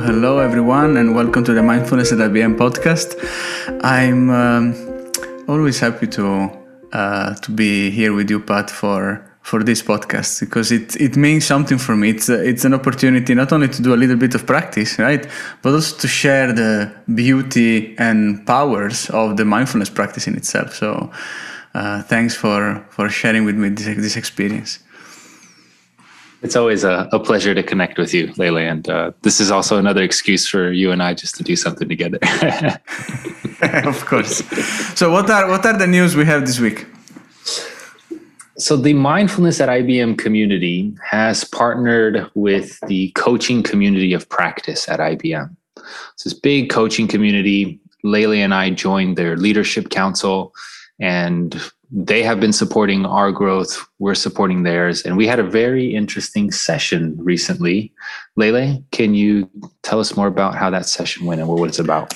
Hello, everyone, and welcome to the Mindfulness at IBM podcast. I'm um, always happy to uh, to be here with you, Pat, for for this podcast because it it means something for me. It's a, it's an opportunity not only to do a little bit of practice, right, but also to share the beauty and powers of the mindfulness practice in itself. So, uh, thanks for for sharing with me this this experience. It's always a, a, pleasure to connect with you, Lele. And uh, this is also another excuse for you and I just to do something together. of course. So, what are what are the news we have this week? So, the mindfulness at IBM community has partnered with the coaching community of practice at IBM. It's this big coaching community. Lele and I joined their leadership council, and they have been supporting our growth. We're supporting theirs. And we had a very interesting session recently. Lele, can you tell us more about how that session went and what it's about?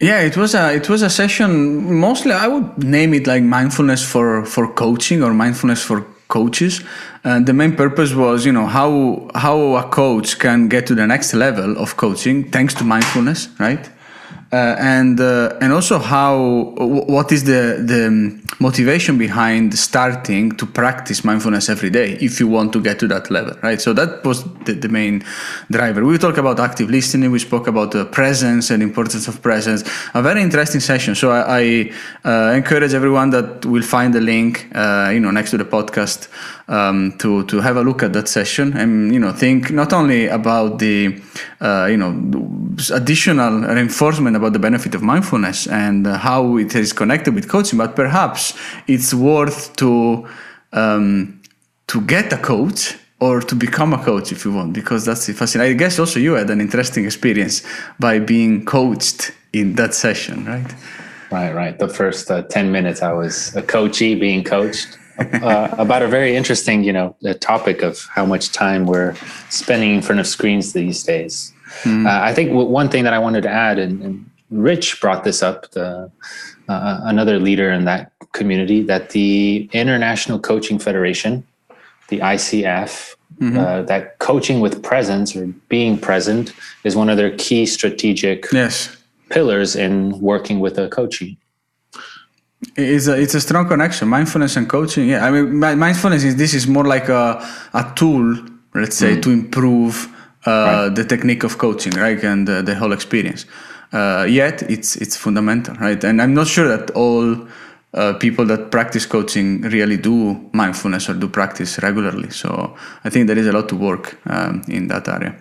Yeah, it was a it was a session. Mostly, I would name it like mindfulness for for coaching or mindfulness for coaches. And the main purpose was, you know, how how a coach can get to the next level of coaching thanks to mindfulness, right? Uh, and uh, and also how what is the the motivation behind starting to practice mindfulness every day if you want to get to that level right? So that was the, the main driver. We talk about active listening. We spoke about the presence and importance of presence. A very interesting session. So i, I uh, encourage everyone that will find the link uh, you know next to the podcast um, to to have a look at that session and you know think not only about the uh, you know additional reinforcement about the benefit of mindfulness and how it is connected with coaching, but perhaps it's worth to um, to get a coach or to become a coach if you want, because that's fascinating. I guess also you had an interesting experience by being coached in that session, right? Right, right. The first uh, 10 minutes, I was a coachee being coached uh, about a very interesting, you know, topic of how much time we're spending in front of screens these days. Mm. Uh, I think w- one thing that I wanted to add, and, and Rich brought this up, the, uh, another leader in that community, that the International Coaching Federation, the ICF, mm-hmm. uh, that coaching with presence or being present is one of their key strategic yes. pillars in working with a coachee. It's a, it's a strong connection. Mindfulness and coaching. Yeah, I mean, mindfulness is this is more like a, a tool, let's say, mm to improve uh, right. the technique of coaching, right, and uh, the whole experience. Uh, yet it's it's fundamental, right? And I'm not sure that all uh, people that practice coaching really do mindfulness or do practice regularly. So I think there is a lot to work um, in that area.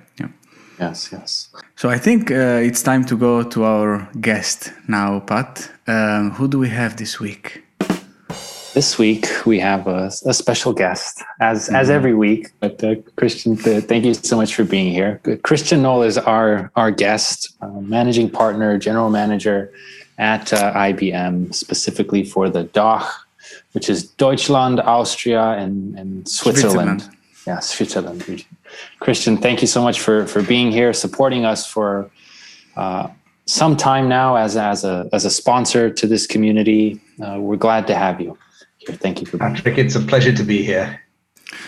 Yeah. Yes, yes. So I think uh, it's time to go to our guest now, Pat. Um, who do we have this week? This week we have a, a special guest, as mm-hmm. as every week. But uh, Christian, uh, thank you so much for being here. Christian Knoll is our our guest, uh, managing partner, general manager at uh, IBM, specifically for the DACH, which is Deutschland, Austria, and, and Switzerland. Switzerland. Yeah, Switzerland region. Christian, thank you so much for for being here, supporting us for uh, some time now as as a as a sponsor to this community. Uh, we're glad to have you. here. Thank you for Patrick. It's a pleasure to be here.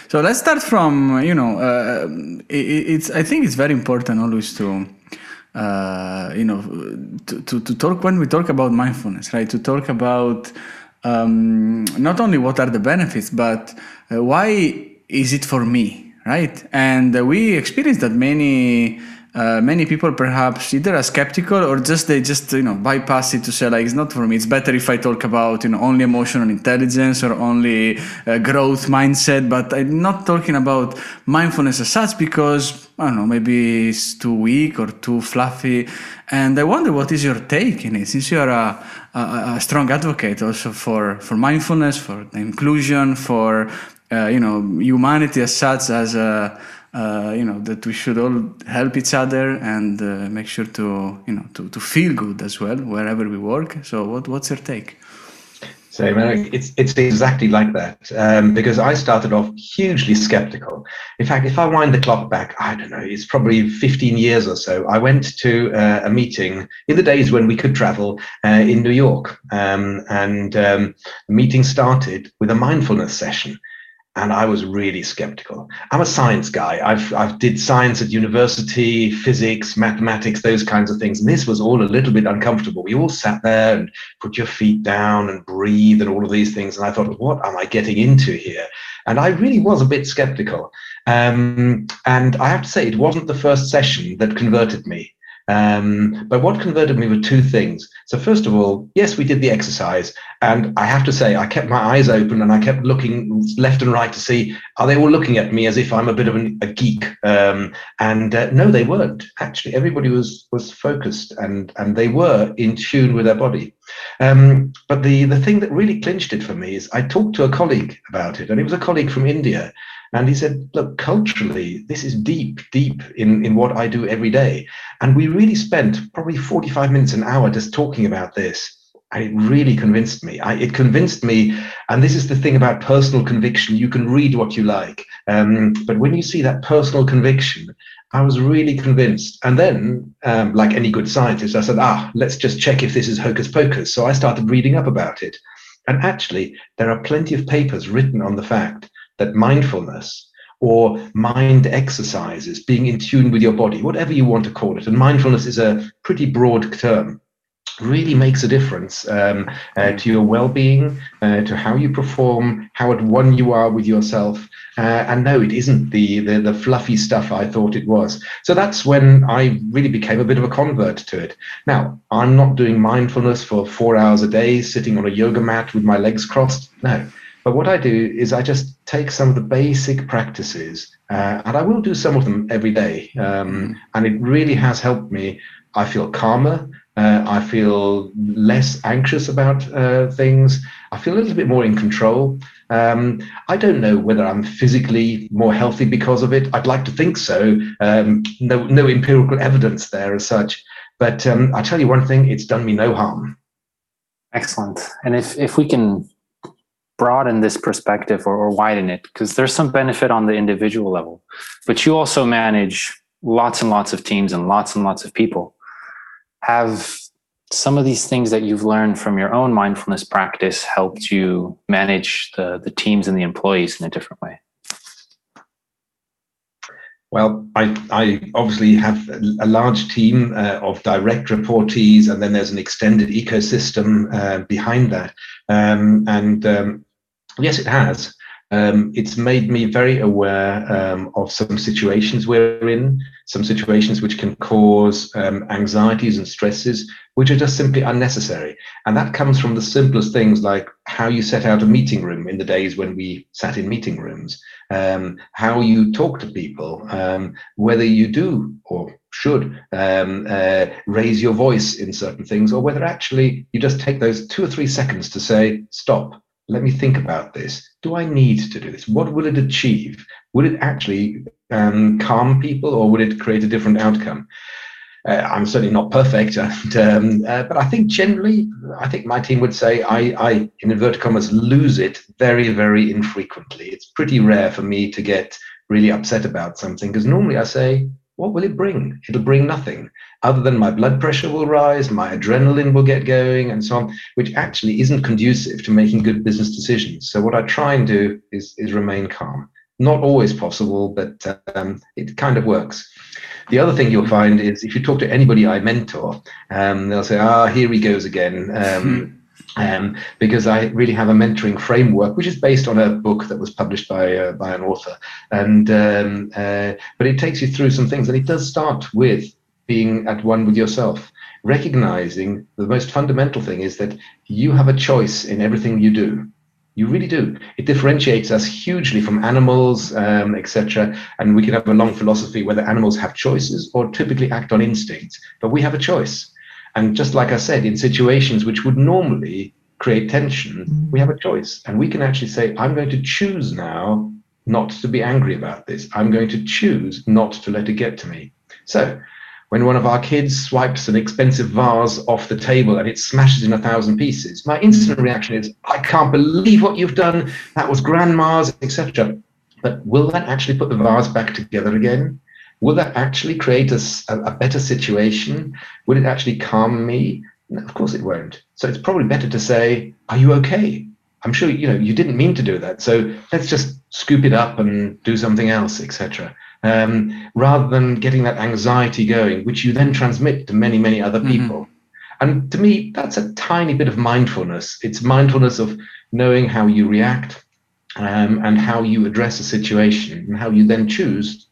So let's start from you know uh, it, it's I think it's very important always to uh, you know to, to, to talk when we talk about mindfulness right to talk about um, not only what are the benefits but uh, why is it for me right? And we experience that many uh, many people perhaps either are skeptical or just they just you know bypass it to say like it's not for me. It's better if i talk about you know only emotional intelligence or only uh, growth mindset but i'm not talking about mindfulness as such because i don't know maybe it's too weak or too fluffy. And i wonder what is your take in it since you are a, a, a strong advocate also for for mindfulness for inclusion for uh, you know humanity as such as a uh, you know that we should all help each other and uh, make sure to you know to, to feel good as well wherever we work so what what's your take so it's it's exactly like that um, because I started off hugely skeptical. In fact, if I wind the clock back, I don't know, it's probably 15 years or so. I went to uh, a meeting in the days when we could travel uh, in New York, um, and um, the meeting started with a mindfulness session. And I was really skeptical. I'm a science guy. I've I've did science at university, physics, mathematics, those kinds of things. And this was all a little bit uncomfortable. We all sat there and put your feet down and breathe and all of these things. And I thought, what am I getting into here? And I really was a bit skeptical. Um, and I have to say, it wasn't the first session that converted me. Um, but what converted me were two things. So, first of all, yes, we did the exercise. And I have to say, I kept my eyes open and I kept looking left and right to see are they all looking at me as if I'm a bit of an, a geek? Um, and uh, no, they weren't. Actually, everybody was was focused and and they were in tune with their body. Um, but the the thing that really clinched it for me is I talked to a colleague about it, and it was a colleague from India, and he said, look, culturally, this is deep, deep in, in what I do every day. And we really spent probably 45 minutes, an hour just talking about this. And it really convinced me. I, it convinced me, and this is the thing about personal conviction. You can read what you like. Um, but when you see that personal conviction, I was really convinced. And then, um, like any good scientist, I said, ah, let's just check if this is hocus pocus. So I started reading up about it. And actually, there are plenty of papers written on the fact that mindfulness or mind exercises, being in tune with your body, whatever you want to call it, and mindfulness is a pretty broad term, really makes a difference um, uh, to your well-being, uh, to how you perform, how at one you are with yourself. Uh, and no, it isn't the, the the fluffy stuff I thought it was. So that's when I really became a bit of a convert to it. Now I'm not doing mindfulness for four hours a day, sitting on a yoga mat with my legs crossed. No, but what I do is I just take some of the basic practices, uh, and I will do some of them every day. Um, and it really has helped me. I feel calmer. Uh, I feel less anxious about uh, things. I feel a little bit more in control. Um, I don't know whether I'm physically more healthy because of it. I'd like to think so. Um, no, no empirical evidence there as such. But um, I tell you one thing: it's done me no harm. Excellent. And if if we can broaden this perspective or, or widen it because there's some benefit on the individual level. But you also manage lots and lots of teams and lots and lots of people. Have some of these things that you've learned from your own mindfulness practice helped you manage the, the teams and the employees in a different way? Well, I, I obviously have a large team uh, of direct reportees, and then there's an extended ecosystem uh, behind that. Um, and um, Yes, it has. Um, it's made me very aware um, of some situations we're in, some situations which can cause um, anxieties and stresses, which are just simply unnecessary. And that comes from the simplest things like how you set out a meeting room in the days when we sat in meeting rooms, um, how you talk to people, um, whether you do or should um, uh, raise your voice in certain things, or whether actually you just take those two or three seconds to say, stop let me think about this. Do I need to do this? What will it achieve? Would it actually um, calm people or would it create a different outcome? Uh, I'm certainly not perfect, and, um, uh, but I think generally, I think my team would say I, I, in inverted commas, lose it very, very infrequently. It's pretty rare for me to get really upset about something because normally I say, what will it bring? It'll bring nothing other than my blood pressure will rise, my adrenaline will get going, and so on, which actually isn't conducive to making good business decisions. So, what I try and do is, is remain calm. Not always possible, but um, it kind of works. The other thing you'll find is if you talk to anybody I mentor, um, they'll say, ah, here he goes again. Um, um, because I really have a mentoring framework, which is based on a book that was published by uh, by an author, and um, uh, but it takes you through some things, and it does start with being at one with yourself, recognizing the most fundamental thing is that you have a choice in everything you do. You really do. It differentiates us hugely from animals, um, etc. And we can have a long philosophy whether animals have choices or typically act on instincts, but we have a choice. And just like I said, in situations which would normally create tension, we have a choice. And we can actually say, I'm going to choose now not to be angry about this. I'm going to choose not to let it get to me. So when one of our kids swipes an expensive vase off the table and it smashes in a thousand pieces, my instant mm. reaction is, I can't believe what you've done. That was grandma's, etc. But will that actually put the vase back together again? Will that actually create a, a better situation? Will it actually calm me? No, of course it won't. So it's probably better to say, Are you okay? I'm sure you know you didn't mean to do that. So let's just scoop it up and do something else, etc. Um, rather than getting that anxiety going, which you then transmit to many, many other mm-hmm. people. Mm-hmm. And to me, that's a tiny bit of mindfulness. It's mindfulness of knowing how you react um, and how you address a situation and how you then choose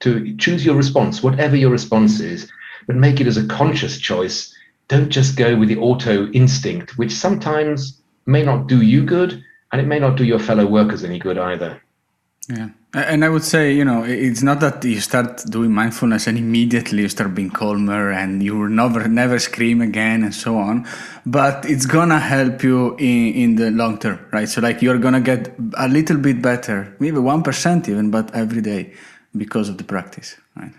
to choose your response, whatever your response is, but make it as a conscious choice. Don't just go with the auto instinct, which sometimes may not do you good and it may not do your fellow workers any good either. Yeah. And I would say, you know, it's not that you start doing mindfulness and immediately you start being calmer and you will never never scream again and so on. But it's gonna help you in, in the long term, right? So like you're gonna get a little bit better, maybe one percent even, but every day because of the practice, right?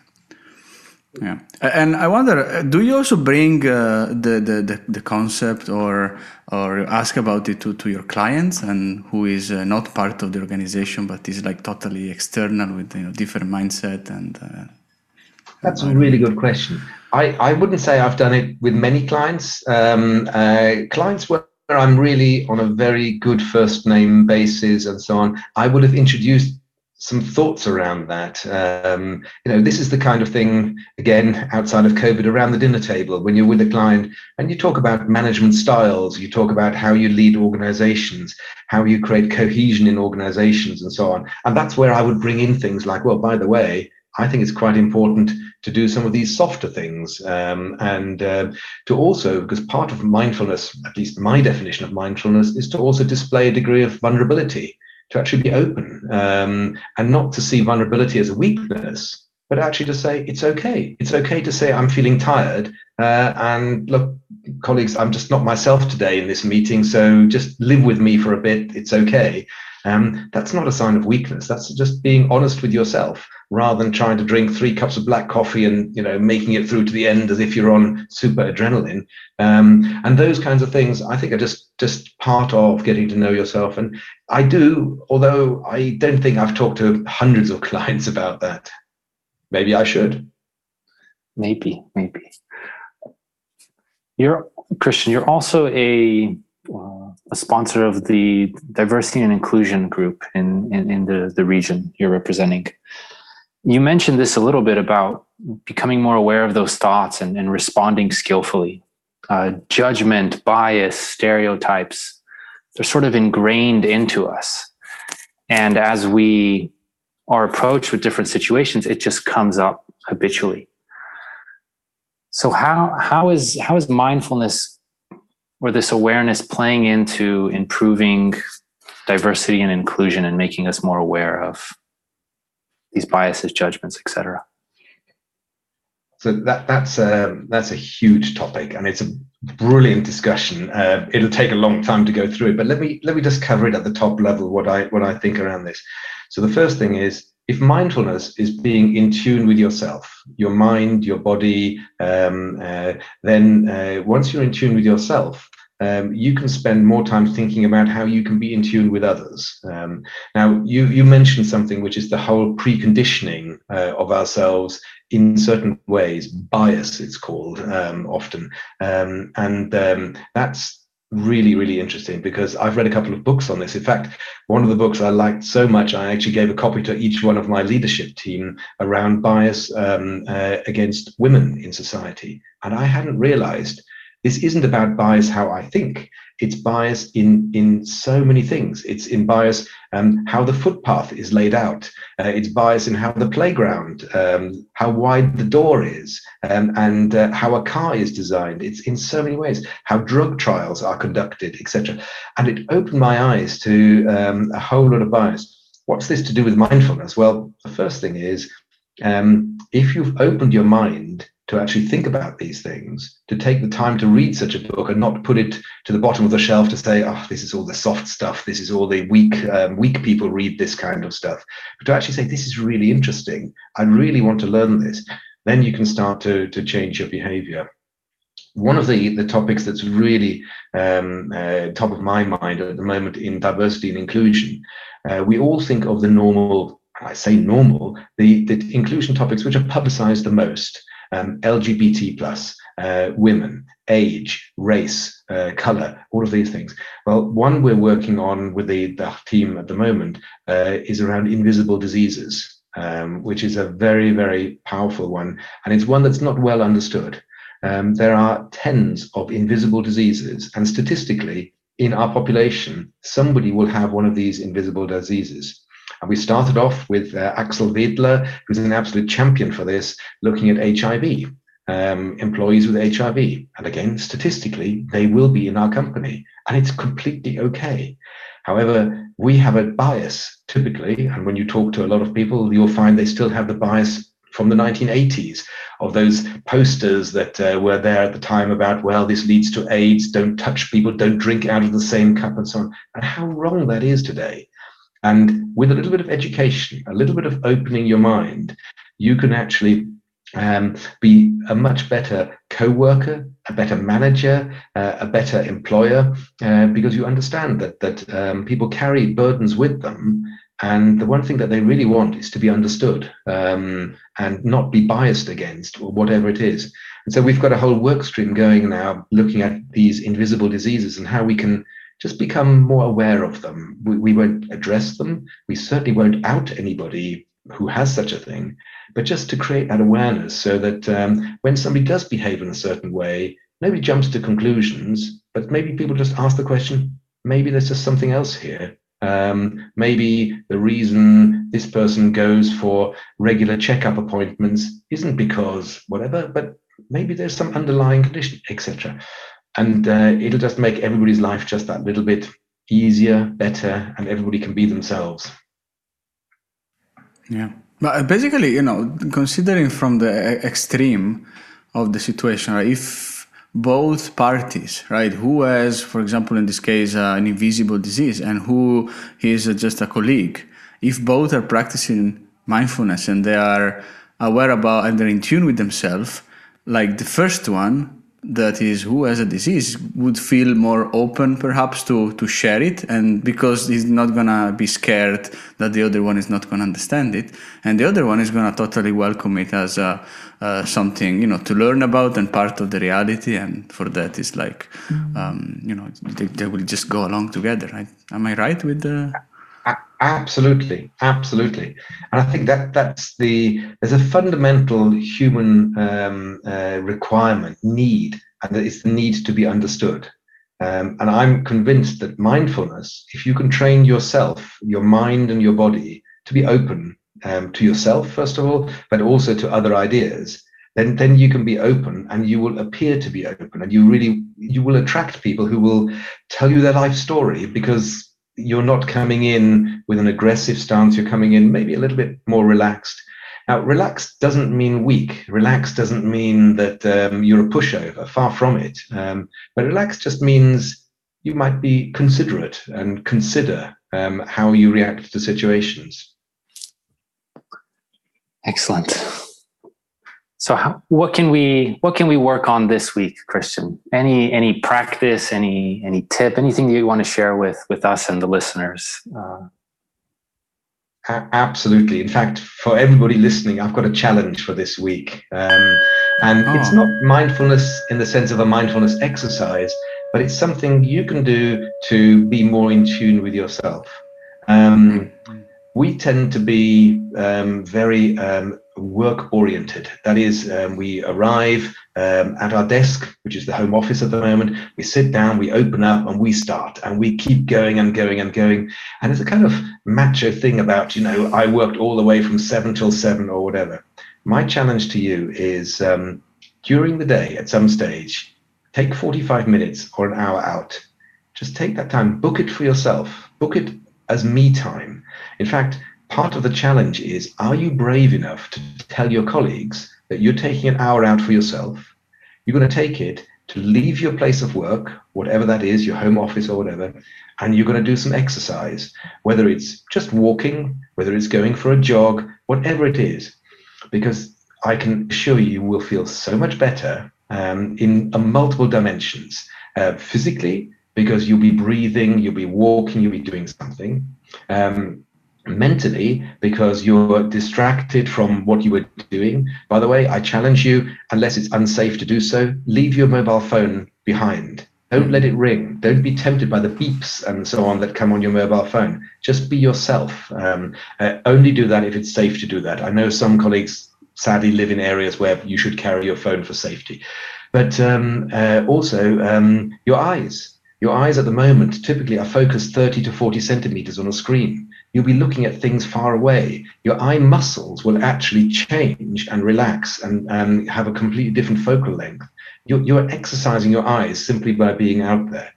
Yeah, and I wonder, do you also bring uh, the, the, the the concept or or ask about it to, to your clients and who is uh, not part of the organization but is like totally external with you know different mindset and. Uh, That's a really good question. I, I wouldn't say I've done it with many clients. Um, uh, clients where I'm really on a very good first name basis and so on, I would have introduced some thoughts around that. Um, you know, this is the kind of thing, again, outside of COVID, around the dinner table, when you're with a client and you talk about management styles, you talk about how you lead organizations, how you create cohesion in organizations, and so on. And that's where I would bring in things like, well, by the way, I think it's quite important to do some of these softer things um, and uh, to also, because part of mindfulness, at least my definition of mindfulness, is to also display a degree of vulnerability to actually be open um, and not to see vulnerability as a weakness, but actually to say it's okay. It's okay to say I'm feeling tired. Uh, and look, colleagues, I'm just not myself today in this meeting, so just live with me for a bit. It's okay. Um, that's not a sign of weakness. That's just being honest with yourself rather than trying to drink three cups of black coffee and you know making it through to the end as if you're on super adrenaline. Um, and those kinds of things, I think, are just just part of getting to know yourself. And I do, although I don't think I've talked to hundreds of clients about that. Maybe I should. Maybe, maybe. You're Christian. You're also a uh, a sponsor of the diversity and inclusion group in, in, in the, the region you're representing. You mentioned this a little bit about becoming more aware of those thoughts and, and responding skillfully. Uh, judgment, bias, stereotypes, they're sort of ingrained into us. And as we are approached with different situations, it just comes up habitually. So how how is how is mindfulness or this awareness playing into improving diversity and inclusion and making us more aware of these biases, judgments, etc. So that that's a that's a huge topic, and it's a brilliant discussion. Uh, it'll take a long time to go through it, but let me let me just cover it at the top level. What I what I think around this. So the first thing is if mindfulness is being in tune with yourself, your mind, your body, um, uh, then uh, once you're in tune with yourself, um, you can spend more time thinking about how you can be in tune with others. Um, now, you, you mentioned something which is the whole preconditioning uh, of ourselves in certain ways, bias, it's called um, often. Um, and um, that's really, really interesting because I've read a couple of books on this. In fact, one of the books I liked so much, I actually gave a copy to each one of my leadership team around bias um, uh, against women in society. And I hadn't realized this isn't about bias how I think. It's bias in in so many things. It's in bias um, how the footpath is laid out. Uh, it's bias in how the playground, um, how wide the door is, um, and uh, how a car is designed. It's in so many ways. How drug trials are conducted, etc. And it opened my eyes to um, a whole lot of bias. What's this to do with mindfulness? Well, the first thing is um, if you've opened your mind to actually think about these things, to take the time to read such a book and not put it to the bottom of the shelf to say, oh, this is all the soft stuff, this is all the weak, um, weak people read this kind of stuff, but to actually say, this is really interesting, I really want to learn this, then you can start to, to change your behavior. One of the, the topics that's really um, uh, top of my mind at the moment in diversity and inclusion, uh, we all think of the normal, I say normal, the, the inclusion topics which are publicized the most um, LGBT plus, uh, women, age, race, uh, color, all of these things. Well, one we're working on with the, the team at the moment uh, is around invisible diseases, um, which is a very, very powerful one. And it's one that's not well understood. Um, there are tens of invisible diseases, and statistically, in our population, somebody will have one of these invisible diseases. And we started off with uh, Axel Wedler, who's an absolute champion for this, looking at HIV um, employees with HIV. And again, statistically, they will be in our company, and it's completely okay. However, we have a bias typically, and when you talk to a lot of people, you'll find they still have the bias from the 1980s of those posters that uh, were there at the time about, well, this leads to AIDS, don't touch people, don't drink out of the same cup, and so on. And how wrong that is today. And with a little bit of education, a little bit of opening your mind, you can actually um, be a much better co-worker, a better manager, uh, a better employer, uh, because you understand that that um, people carry burdens with them, and the one thing that they really want is to be understood um, and not be biased against or whatever it is. And so we've got a whole work stream going now, looking at these invisible diseases and how we can just become more aware of them. We, we won't address them. We certainly won't out anybody who has such a thing, but just to create that awareness so that um, when somebody does behave in a certain way, nobody jumps to conclusions, but maybe people just ask the question, maybe there's just something else here. Um, maybe the reason this person goes for regular checkup appointments isn't because whatever, but maybe there's some underlying condition, etc. And uh, it'll just make everybody's life just that little bit easier, better, and everybody can be themselves. Yeah. But basically, you know, considering from the extreme of the situation, right, if both parties, right, who has, for example, in this case, uh, an invisible disease and who is just a colleague, if both are practicing mindfulness and they are aware about and they're in tune with themselves, like the first one that is who has a disease would feel more open perhaps to to share it. And because he's not gonna be scared that the other one is not gonna understand it. And the other one is gonna totally welcome it as a, uh, something you know to learn about and part of the reality. And for that is like mm. um, you know they, they, will just go along together right? Am i right with the absolutely absolutely. And i think that that's the there's a fundamental human um, uh, requirement need and it's the need to be understood. Um, and i'm convinced that mindfulness if you can train yourself your mind and your body to be open um, to yourself first of all but also to other ideas then then you can be open and you will appear to be open. And you really you will attract people who will tell you their life story because you're not coming in with an aggressive stance. You're coming in maybe a little bit more relaxed. Now, relaxed doesn't mean weak. Relaxed doesn't mean that um, you're a pushover. Far from it. Um, but relaxed just means you might be considerate and consider um, how you react to situations. Excellent. So, how, what can we what can we work on this week, Christian? Any any practice, any any tip, anything that you want to share with with us and the listeners? Uh, absolutely. In fact, for everybody listening, I've got a challenge for this week, um, and oh. it's not mindfulness in the sense of a mindfulness exercise, but it's something you can do to be more in tune with yourself. Um, mm-hmm. we tend to be um, very um, work oriented. That is, um, we arrive um, at our desk, which is the home office at the moment. We sit down, we open up, and we start, and we keep going and going and going. And it's a kind of macho thing about, you know, I worked all the way from seven till seven or whatever. My challenge to you is um, during the day at some stage, take 45 minutes or an hour out. Just take that time, book it for yourself, book it as me time. In fact, part of the challenge is are you brave enough to tell your colleagues that you're taking an hour out for yourself? You're going to take it to leave your place of work, whatever that is, your home office or whatever, and you're going to do some exercise, whether it's just walking, whether it's going for a jog, whatever it is, because I can assure you, you will feel so much better um, in uh, multiple dimensions. Uh, physically, because you'll be breathing, you'll be walking, you'll be doing something. Um, mentally because you're distracted from what you were doing. By the way, I challenge you, unless it's unsafe to do so, leave your mobile phone behind. Don't let it ring. Don't be tempted by the beeps and so on that come on your mobile phone. Just be yourself. Um, uh, only do that if it's safe to do that. I know some colleagues sadly live in areas where you should carry your phone for safety. But um, uh, also, um, your eyes. Your eyes at the moment typically are focused 30 to 40 centimeters on a screen. You'll be looking at things far away. Your eye muscles will actually change and relax and have a completely different focal length. You're, you're exercising your eyes simply by being out there.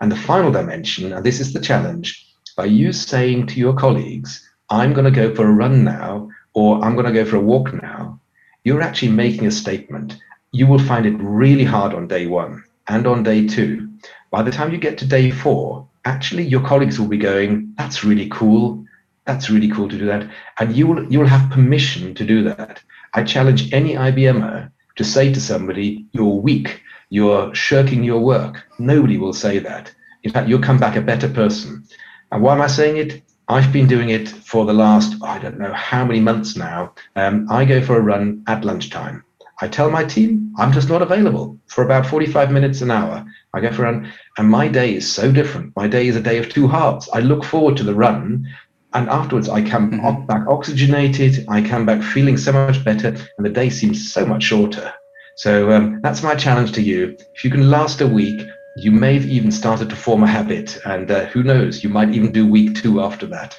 And the final dimension, and this is the challenge, by you saying to your colleagues, I'm going to go for a run now, or I'm going to go for a walk now, you're actually making a statement. You will find it really hard on day one and on day two. By the time you get to day four, actually your colleagues will be going, that's really cool. That's really cool to do that. And you will you will have permission to do that. I challenge any IBMer to say to somebody, you're weak, you're shirking your work. Nobody will say that. In fact, you'll come back a better person. And why am I saying it? I've been doing it for the last, I don't know how many months now. Um, I go for a run at lunchtime. I tell my team I'm just not available for about 45 minutes an hour. I go for a run, and my day is so different. My day is a day of two halves. I look forward to the run, and afterwards I come mm-hmm. back oxygenated. I come back feeling so much better, and the day seems so much shorter. So um, that's my challenge to you. If you can last a week, you may have even started to form a habit, and uh, who knows, you might even do week two after that.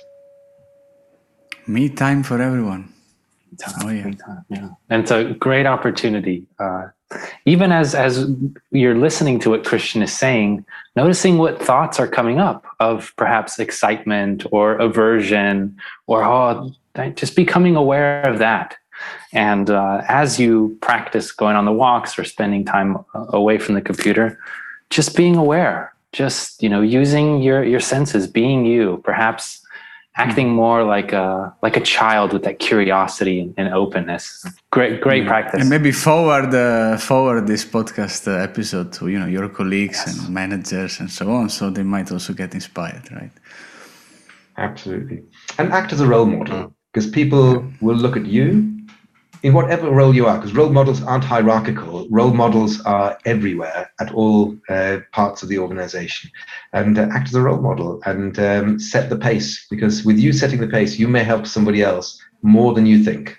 Me time for everyone. Time, oh yeah. Time, yeah. And it's a great opportunity. Uh, even as as you're listening to what Christian is saying, noticing what thoughts are coming up of perhaps excitement or aversion or oh, just becoming aware of that. And uh, as you practice going on the walks or spending time uh, away from the computer, just being aware, just you know, using your your senses, being you, perhaps acting hmm. more like a like a child with that curiosity and, openness. Great, great yeah. practice. And maybe forward uh, forward this podcast uh, episode to you know your colleagues yes. and managers and so on, so they might also get inspired, right? Absolutely, and act as a role model because people will look at you in whatever role you are, because role models aren't hierarchical. Role models are everywhere at all uh, parts of the organization, and uh, act as a role model and um, set the pace. Because with you setting the pace, you may help somebody else more than you think.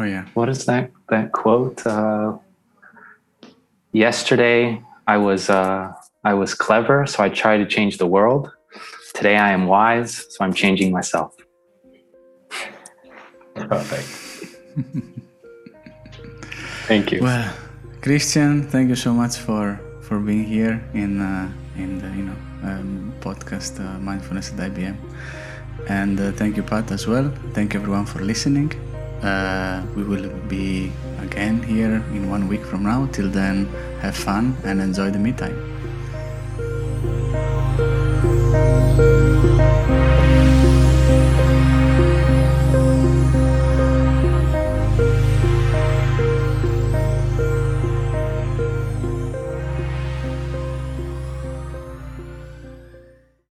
Oh yeah. What is that that quote? Uh, yesterday I was uh, I was clever, so I tried to change the world. Today I am wise, so I'm changing myself. Perfect. Thank you. Well, Christian, thank you so much for for being here in uh, in the you know um, podcast uh, mindfulness at IBM, and uh, thank you, Pat, as well. Thank everyone for listening. Uh, we will be again here in one week from now. Till then, have fun and enjoy the me time.